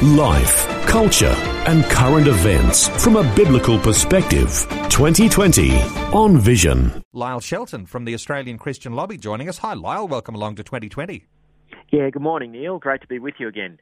Life, culture, and current events from a biblical perspective. 2020 on Vision. Lyle Shelton from the Australian Christian Lobby joining us. Hi, Lyle. Welcome along to 2020. Yeah, good morning, Neil. Great to be with you again.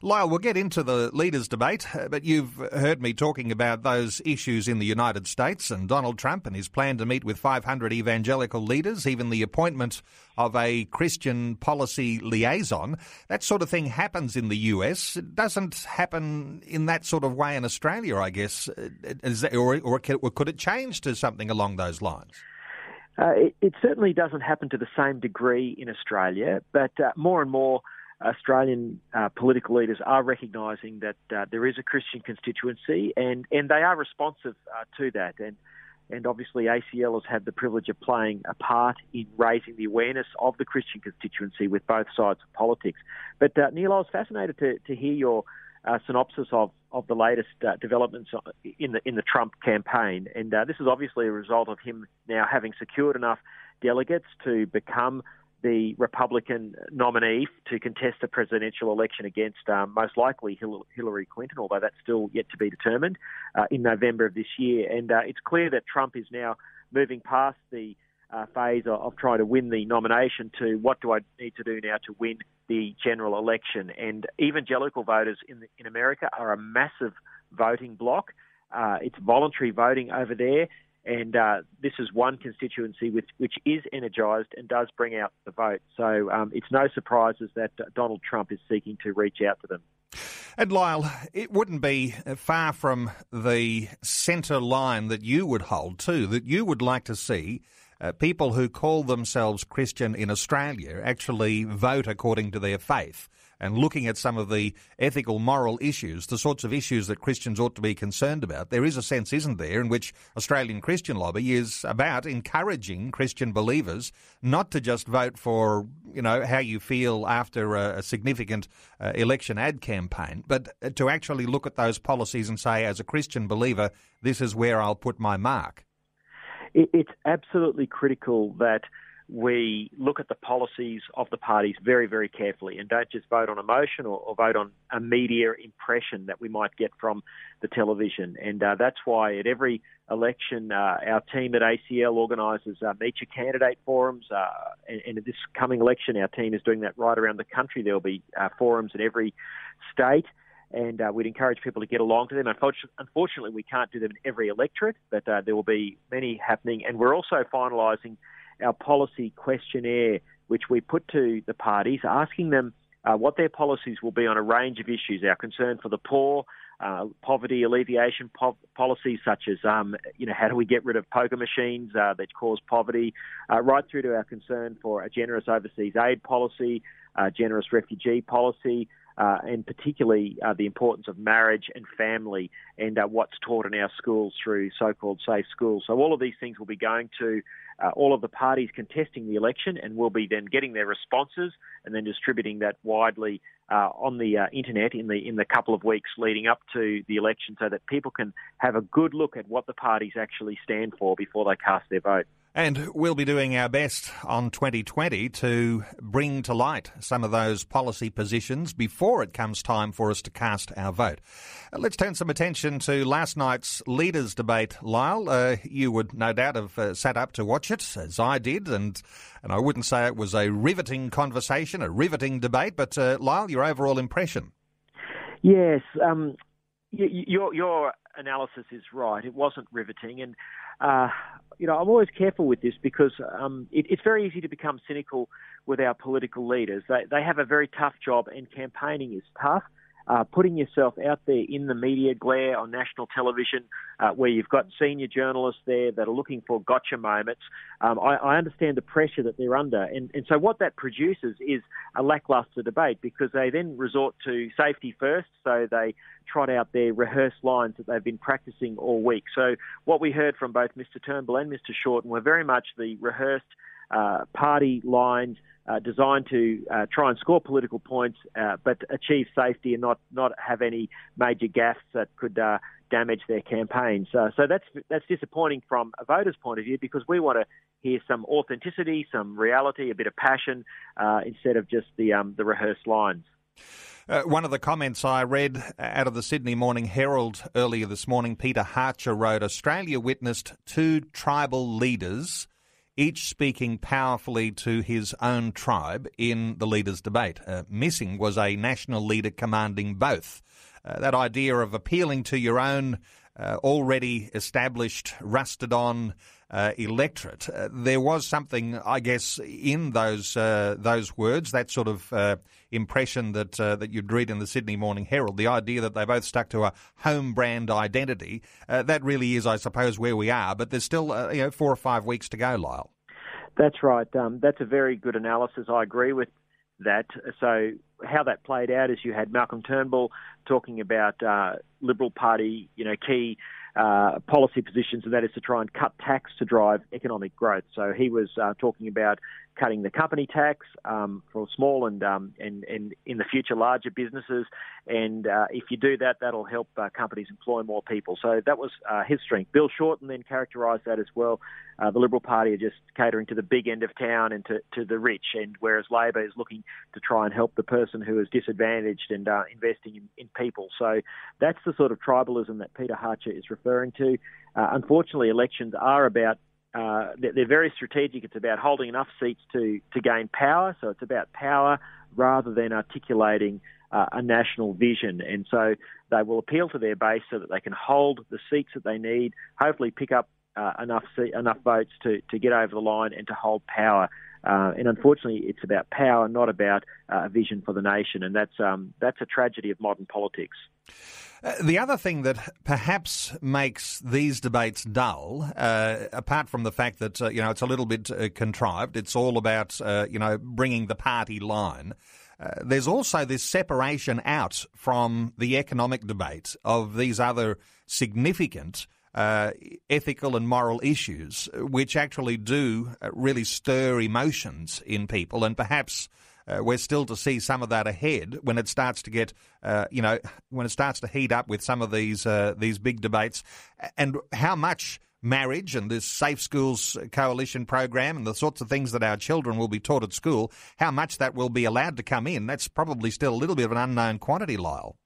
Lyle, we'll get into the leaders' debate, uh, but you've uh, heard me talking about those issues in the United States and Donald Trump and his plan to meet with 500 evangelical leaders, even the appointment of a Christian policy liaison. That sort of thing happens in the US. It doesn't happen in that sort of way in Australia, I guess. Uh, that, or, or could it change to something along those lines? Uh, it, it, certainly doesn't happen to the same degree in Australia, but uh, more and more Australian uh, political leaders are recognising that uh, there is a Christian constituency, and, and they are responsive uh, to that. And and obviously ACL has had the privilege of playing a part in raising the awareness of the Christian constituency with both sides of politics. But uh, Neil, I was fascinated to, to hear your uh, synopsis of, of the latest uh, developments in the in the Trump campaign, and uh, this is obviously a result of him now having secured enough delegates to become the Republican nominee to contest the presidential election against um, most likely Hillary Clinton, although that's still yet to be determined uh, in November of this year. And uh, it's clear that Trump is now moving past the uh, phase of, of, trying to win the nomination to what do I need to do now to win the general election. And evangelical voters in the, in America are a massive voting bloc. Uh, it's voluntary voting over there, and uh, this is one constituency which, which is energised and does bring out the vote. So um, it's no surprises that Donald Trump is seeking to reach out to them. And Lyle, it wouldn't be far from the centre line that you would hold too, that you would like to see uh, people who call themselves Christian in Australia actually vote according to their faith and looking at some of the ethical, moral issues, the sorts of issues that Christians ought to be concerned about, there is a sense, isn't there, in which Australian Christian Lobby is about encouraging Christian believers not to just vote for, you know, how you feel after a, a significant uh, election ad campaign, but to actually look at those policies and say, as a Christian believer, this is where I'll put my mark it's absolutely critical that we look at the policies of the parties very, very carefully and don't just vote on emotion or, or vote on a media impression that we might get from the television. And uh, that's why at every election, uh, our team at ACL organises uh, Meet Your Candidate forums. Uh, and, and this coming election, our team is doing that right around the country. There will be uh, forums in every state and uh, we'd encourage people to get along to them. Unfortunately, we can't do them in every electorate, but uh, there will be many happening. And we're also finalising our policy questionnaire, which we put to the parties, asking them uh, what their policies will be on a range of issues. Our concern for the poor, uh, poverty alleviation po- policies such as, um, you know, how do we get rid of poker machines uh, that cause poverty, uh, right through to our concern for a generous overseas aid policy, uh generous refugee policy, uh, and particularly uh, the importance of marriage and family and uh, what's taught in our schools through so-called safe schools. So all of these things will be going to uh, all of the parties contesting the election, and we'll be then getting their responses and then distributing that widely uh, on the uh, internet in the in the couple of weeks leading up to the election, so that people can have a good look at what the parties actually stand for before they cast their vote. And we'll be doing our best on 2020 to bring to light some of those policy positions before it comes time for us to cast our vote. Uh, let's turn some attention to last night's leaders' debate, Lyle. Uh, you would no doubt have uh, sat up to watch it, as I did, and, and I wouldn't say it was a riveting conversation, a riveting debate, but uh, Lyle, your overall impression? Yes, um, your, your analysis is right. It wasn't riveting, and uh, you know, I'm always careful with this because um, it, it's very easy to become cynical with our political leaders. They, they have a very tough job, and campaigning is tough. Uh, putting yourself out there in the media glare on national television, uh, where you've got senior journalists there that are looking for gotcha moments. Um, I, I, understand the pressure that they're under, and, and so what that produces is a lackluster debate because they then resort to safety first, so they trot out their rehearsed lines that they've been practicing all week. So what we heard from both Mr. Turnbull and Mr. Shorten were very much the rehearsed uh, party lines uh, designed to uh, try and score political points, uh, but achieve safety and not not have any major gaffes that could uh, damage their campaigns. Uh, so that's that's disappointing from a voter's point of view because we want to hear some authenticity, some reality, a bit of passion instead of just the um, the rehearsed lines. Uh, one of the comments I read out of the Sydney Morning Herald earlier this morning, Peter Hartcher wrote Australia witnessed two tribal leaders each speaking powerfully to his own tribe in the leaders' debate. Uh, missing was a national leader commanding both. Uh, that idea of appealing to your own uh, already established, rusted on uh, electorate. Uh, there was something, I guess, in those uh, those words, that sort of uh, impression that uh, that you'd read in the Sydney Morning Herald. The idea that they both stuck to a home brand identity. That really is, I suppose, where we are. But there's still you know four or five weeks to go, Lyle. That's right. Um, that's a very good analysis. I agree with that. So how that played out is you had Malcolm Turnbull talking about uh, Liberal Party, you know, key uh, policy positions, and that is to try and cut tax to drive economic growth. So he was uh, talking about cutting the company tax um, for small and, um, and and in the future larger businesses. And uh, if you do that, that'll help uh, companies employ more people. So that was uh, his strength. Bill Shorten then characterised that as well. Uh, the Liberal Party are just catering to the big end of town and to, to the rich, and whereas Labor is looking to try and help the person who is disadvantaged and uh, investing in, in people. So that's the sort of tribalism that Peter Hartcher is referring to. Uh, unfortunately, elections are about uh, they're very strategic. It's about holding enough seats to, to gain power. So it's about power rather than articulating uh, a national vision. And so they will appeal to their base so that they can hold the seats that they need, hopefully pick up uh, enough seat, enough votes to, to get over the line and to hold power. Uh, and unfortunately, it's about power, not about uh, a vision for the nation, and that's um, that's a tragedy of modern politics. Uh, the other thing that perhaps makes these debates dull, uh, apart from the fact that uh, you know it's a little bit uh, contrived, it's all about uh, you know bringing the party line. there's also this separation out from the economic debate of these other significant uh, ethical and moral issues, which actually do uh, really stir emotions in people, and perhaps. Uh, we're still to see some of that ahead when it starts to get, uh, you know, when it starts to heat up with some of these uh, these big debates, and how much marriage and this Safe Schools Coalition program and the sorts of things that our children will be taught at school, how much that will be allowed to come in, that's probably still a little bit of an unknown quantity, Lyle.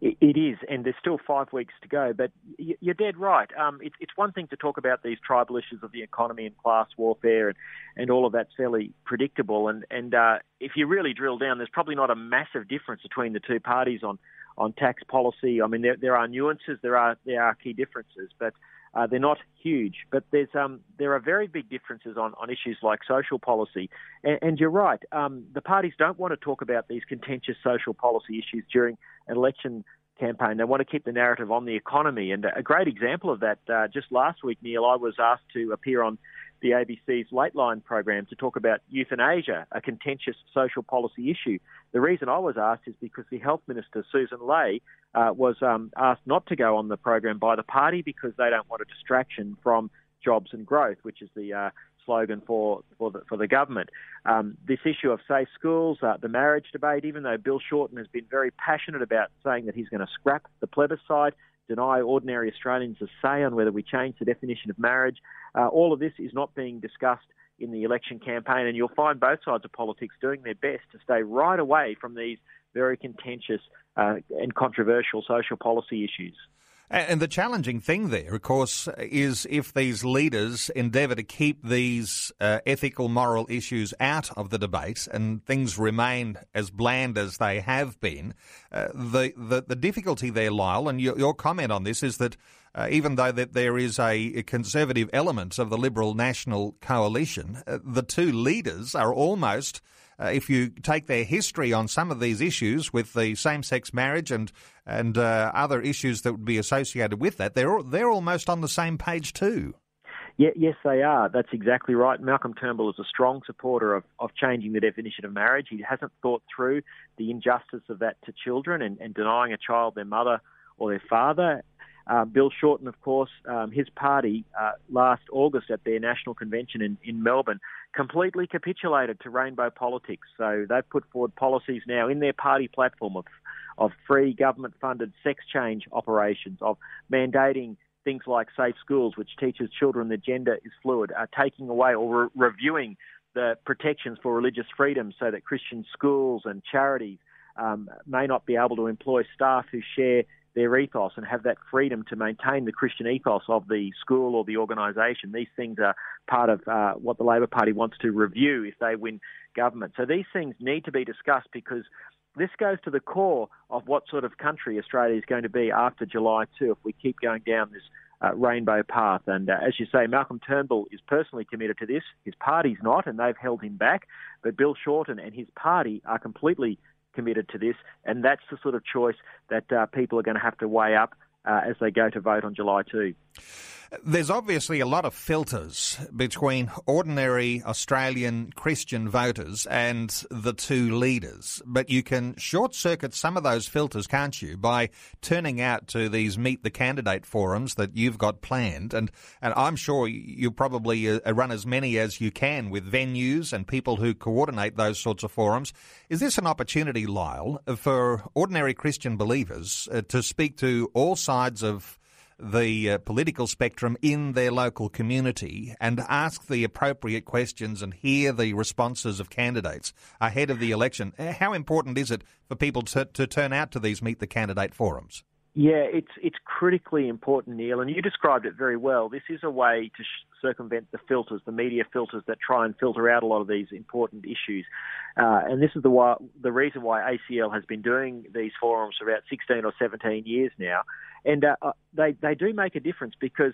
It is, and there's still five weeks to go. But you're dead right. Um, it's, it's one thing to talk about these tribal issues of the economy and class warfare, and, and all of that's fairly predictable. And, and uh, if you really drill down, there's probably not a massive difference between the two parties on, on tax policy. I mean, there, there are nuances, there are there are key differences, but uh, they're not huge, but there's um, there are very big differences on, on issues like social policy. And, and you're right, um, the parties don't want to talk about these contentious social policy issues during an election campaign. They want to keep the narrative on the economy. And a great example of that, uh, just last week, Neil, I was asked to appear on the ABC's Lateline program to talk about euthanasia, a contentious social policy issue. The reason I was asked is because the Health Minister, Susan Ley, uh, was um, asked not to go on the program by the party because they don't want a distraction from jobs and growth, which is the uh, slogan for for the, for the government. Um, this issue of safe schools, uh, the marriage debate, even though Bill Shorten has been very passionate about saying that he's going to scrap the plebiscite, deny ordinary Australians a say on whether we change the definition of marriage, uh, all of this is not being discussed in the election campaign, and you'll find both sides of politics doing their best to stay right away from these very contentious uh, and controversial social policy issues. And the challenging thing there, of course, is if these leaders endeavour to keep these uh, ethical, moral issues out of the debate and things remain as bland as they have been, uh, the, the, the difficulty there, Lyle, and your, your comment on this is that uh, even though that there is a conservative element of the Liberal National Coalition, uh, the two leaders are almost uh, if you take their history on some of these issues with the same-sex marriage and and uh, other issues that would be associated with that, they're they're almost on the same page too. Yeah, yes, they are. That's exactly right. Malcolm Turnbull is a strong supporter of, of changing the definition of marriage. He hasn't thought through the injustice of that to children and, and denying a child their mother or their father. Uh, Bill Shorten, of course, um, his party uh, last August at their national convention in, in Melbourne completely capitulated to rainbow politics. So they've put forward policies now in their party platform of, of free government funded sex change operations, of mandating things like safe schools, which teaches children that gender is fluid, are taking away or re- reviewing the protections for religious freedom so that Christian schools and charities um, may not be able to employ staff who share their ethos and have that freedom to maintain the Christian ethos of the school or the organisation. These things are part of uh, what the Labor Party wants to review if they win government. So these things need to be discussed because this goes to the core of what sort of country Australia is going to be after July 2 if we keep going down this uh, rainbow path. And uh, as you say, Malcolm Turnbull is personally committed to this. His party's not, and they've held him back. But Bill Shorten and his party are completely committed to this, and that's the sort of choice that uh, people are going to have to weigh up uh, as they go to vote on July 2. There's obviously a lot of filters between ordinary Australian Christian voters and the two leaders, but you can short circuit some of those filters, can't you, by turning out to these meet the candidate forums that you've got planned, and and I'm sure you probably uh, run as many as you can with venues and people who coordinate those sorts of forums. Is this an opportunity, Lyle, for ordinary Christian believers uh, to speak to all sides of the uh, political spectrum in their local community and ask the appropriate questions and hear the responses of candidates ahead of the election. Uh, how important is it for people to, to turn out to these Meet the Candidate forums? Yeah, it's it's critically important, Neil, and you described it very well. This is a way to sh- circumvent the filters, the media filters that try and filter out a lot of these important issues. Uh, and this is the why, the reason why ACL has been doing these forums for about 16 or 17 years now, and uh, uh, they they do make a difference because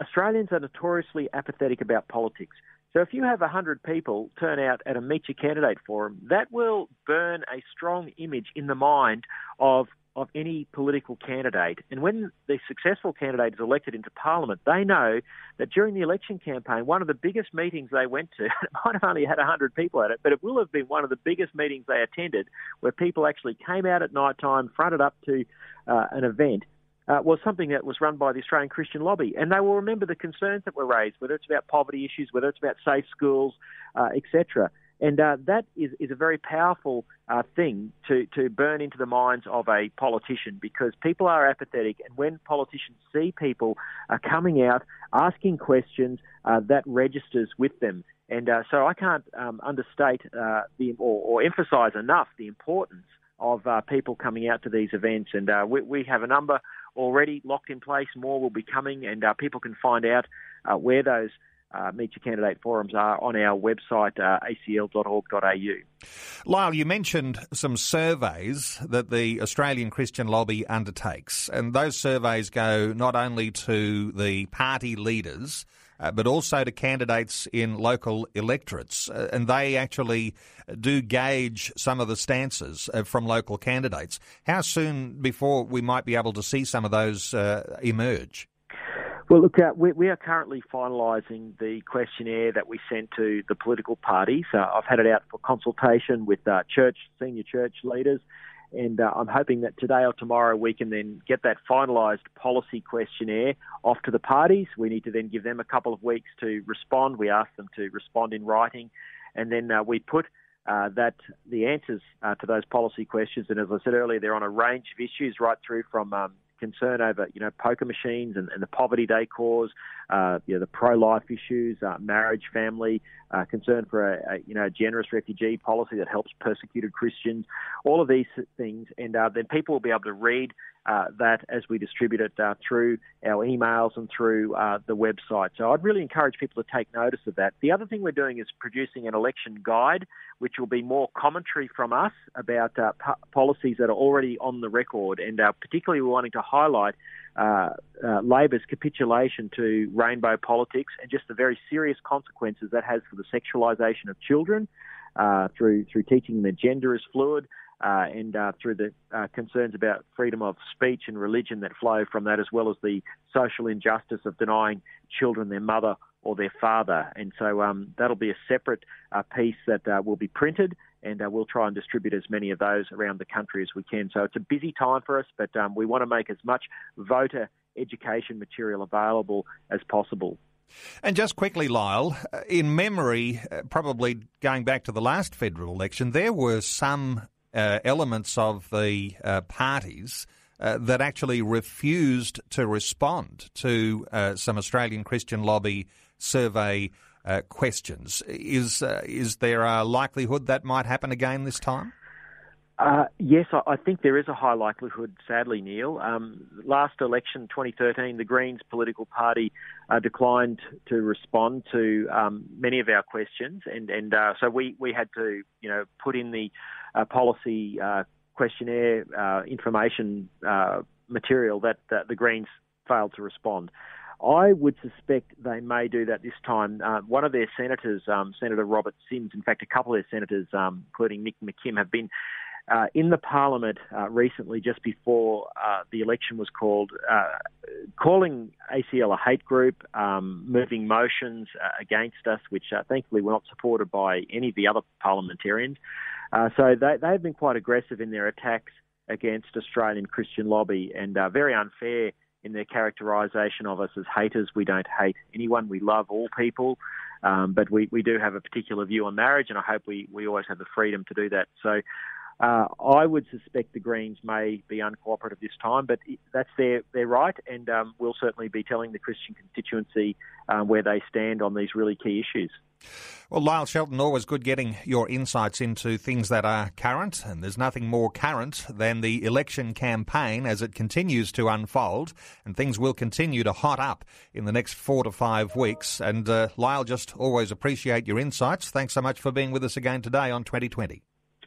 Australians are notoriously apathetic about politics. So if you have 100 people turn out at a Meet Your Candidate forum, that will burn a strong image in the mind of of any political candidate. And when the successful candidate is elected into Parliament, they know that during the election campaign, one of the biggest meetings they went to, it might have only had 100 people at it, but it will have been one of the biggest meetings they attended where people actually came out at night time, fronted up to uh, an event. Uh, was something that was run by the Australian Christian Lobby, and they will remember the concerns that were raised, whether it's about poverty issues, whether it's about safe schools, uh, etc. And uh, that is, is a very powerful uh, thing to, to burn into the minds of a politician because people are apathetic. And when politicians see people uh, coming out asking questions, uh, that registers with them. And uh, so I can't um, understate uh, the, or, or emphasise enough the importance of people coming out to these events. And we, we have a number already locked in place. More will be coming, and people can find out where those uh, Meet Your Candidate forums are on our website, uh, acl.org.au. Lyle, you mentioned some surveys that the Australian Christian Lobby undertakes, and those surveys go not only to the party leaders, uh, but also to candidates in local electorates. Uh, and they actually do gauge some of the stances uh, from local candidates. How soon before we might be able to see some of those uh, emerge? Well, look, uh, we, we, are currently finalising the questionnaire that we sent to the political parties. Uh, I've had it out for consultation with uh, church, senior church leaders, and uh, I'm hoping that today or tomorrow we can then get that finalised policy questionnaire off to the parties. We need to then give them a couple of weeks to respond. We ask them to respond in writing, and then uh, we put uh, that the answers to those policy questions, and as I said earlier, they're on a range of issues right through from um, concern over you know poker machines and, and the poverty they cause, uh, you know, the pro-life issues, uh, marriage, family, uh, concern for a, a, you know generous refugee policy that helps persecuted Christians, all of these things, and uh, then people will be able to read uh, that as we distribute it uh, through our emails and through uh, the website. So I'd really encourage people to take notice of that. The other thing we're doing is producing an election guide, which will be more commentary from us about uh, p- policies that are already on the record, and uh, particularly we're wanting to highlight uh, Labor's capitulation to rainbow politics and just the very serious consequences that has for the sexualisation of children uh, through through teaching that gender is fluid. Uh, and uh, through the uh, concerns about freedom of speech and religion that flow from that, as well as the social injustice of denying children their mother or their father. And so um, that'll be a separate uh, piece that uh, will be printed, and uh, we'll try and distribute as many of those around the country as we can. So it's a busy time for us, but um, we want to make as much voter education material available as possible. And just quickly, Lyle, in memory, probably going back to the last federal election, there were some uh, elements of the uh, parties uh, that actually refused to respond to uh, some Australian Christian lobby survey uh, questions. Is uh, is there a likelihood that might happen again this time? Yes, I think there is a high likelihood, sadly, Neil. Um, last election, 2013, the Greens political party declined to respond to um, many of our questions, and, and so we, we had to, you know, put in the policy uh, questionnaire uh, information material that the Greens failed to respond. I would suspect they may do that this time. Uh, one of their senators, um, Senator Robert Simms, in fact, a couple of their senators, um, including Nick McKim, have been uh, in the parliament uh, recently, just before uh, the election was called, uh, calling ACL a hate group, um, moving motions uh, against us, which uh, thankfully were not supported by any of the other parliamentarians. So they, they've been quite aggressive in their attacks against Australian Christian lobby and very unfair in their characterisation of us as haters. We don't hate anyone. We love all people. Um, but we, we do have a particular view on marriage, and I hope we, we always have the freedom to do that. So uh, I would suspect the Greens may be uncooperative this time, but that's their, their right, and um, we'll certainly be telling the Christian constituency um, where they stand on these really key issues. Well, Lyle Shelton, always good getting your insights into things that are current, and there's nothing more current than the election campaign as it continues to unfold, and things will continue to hot up in the next four to five weeks. And uh, Lyle, just always appreciate your insights. Thanks so much for being with us again today on 2020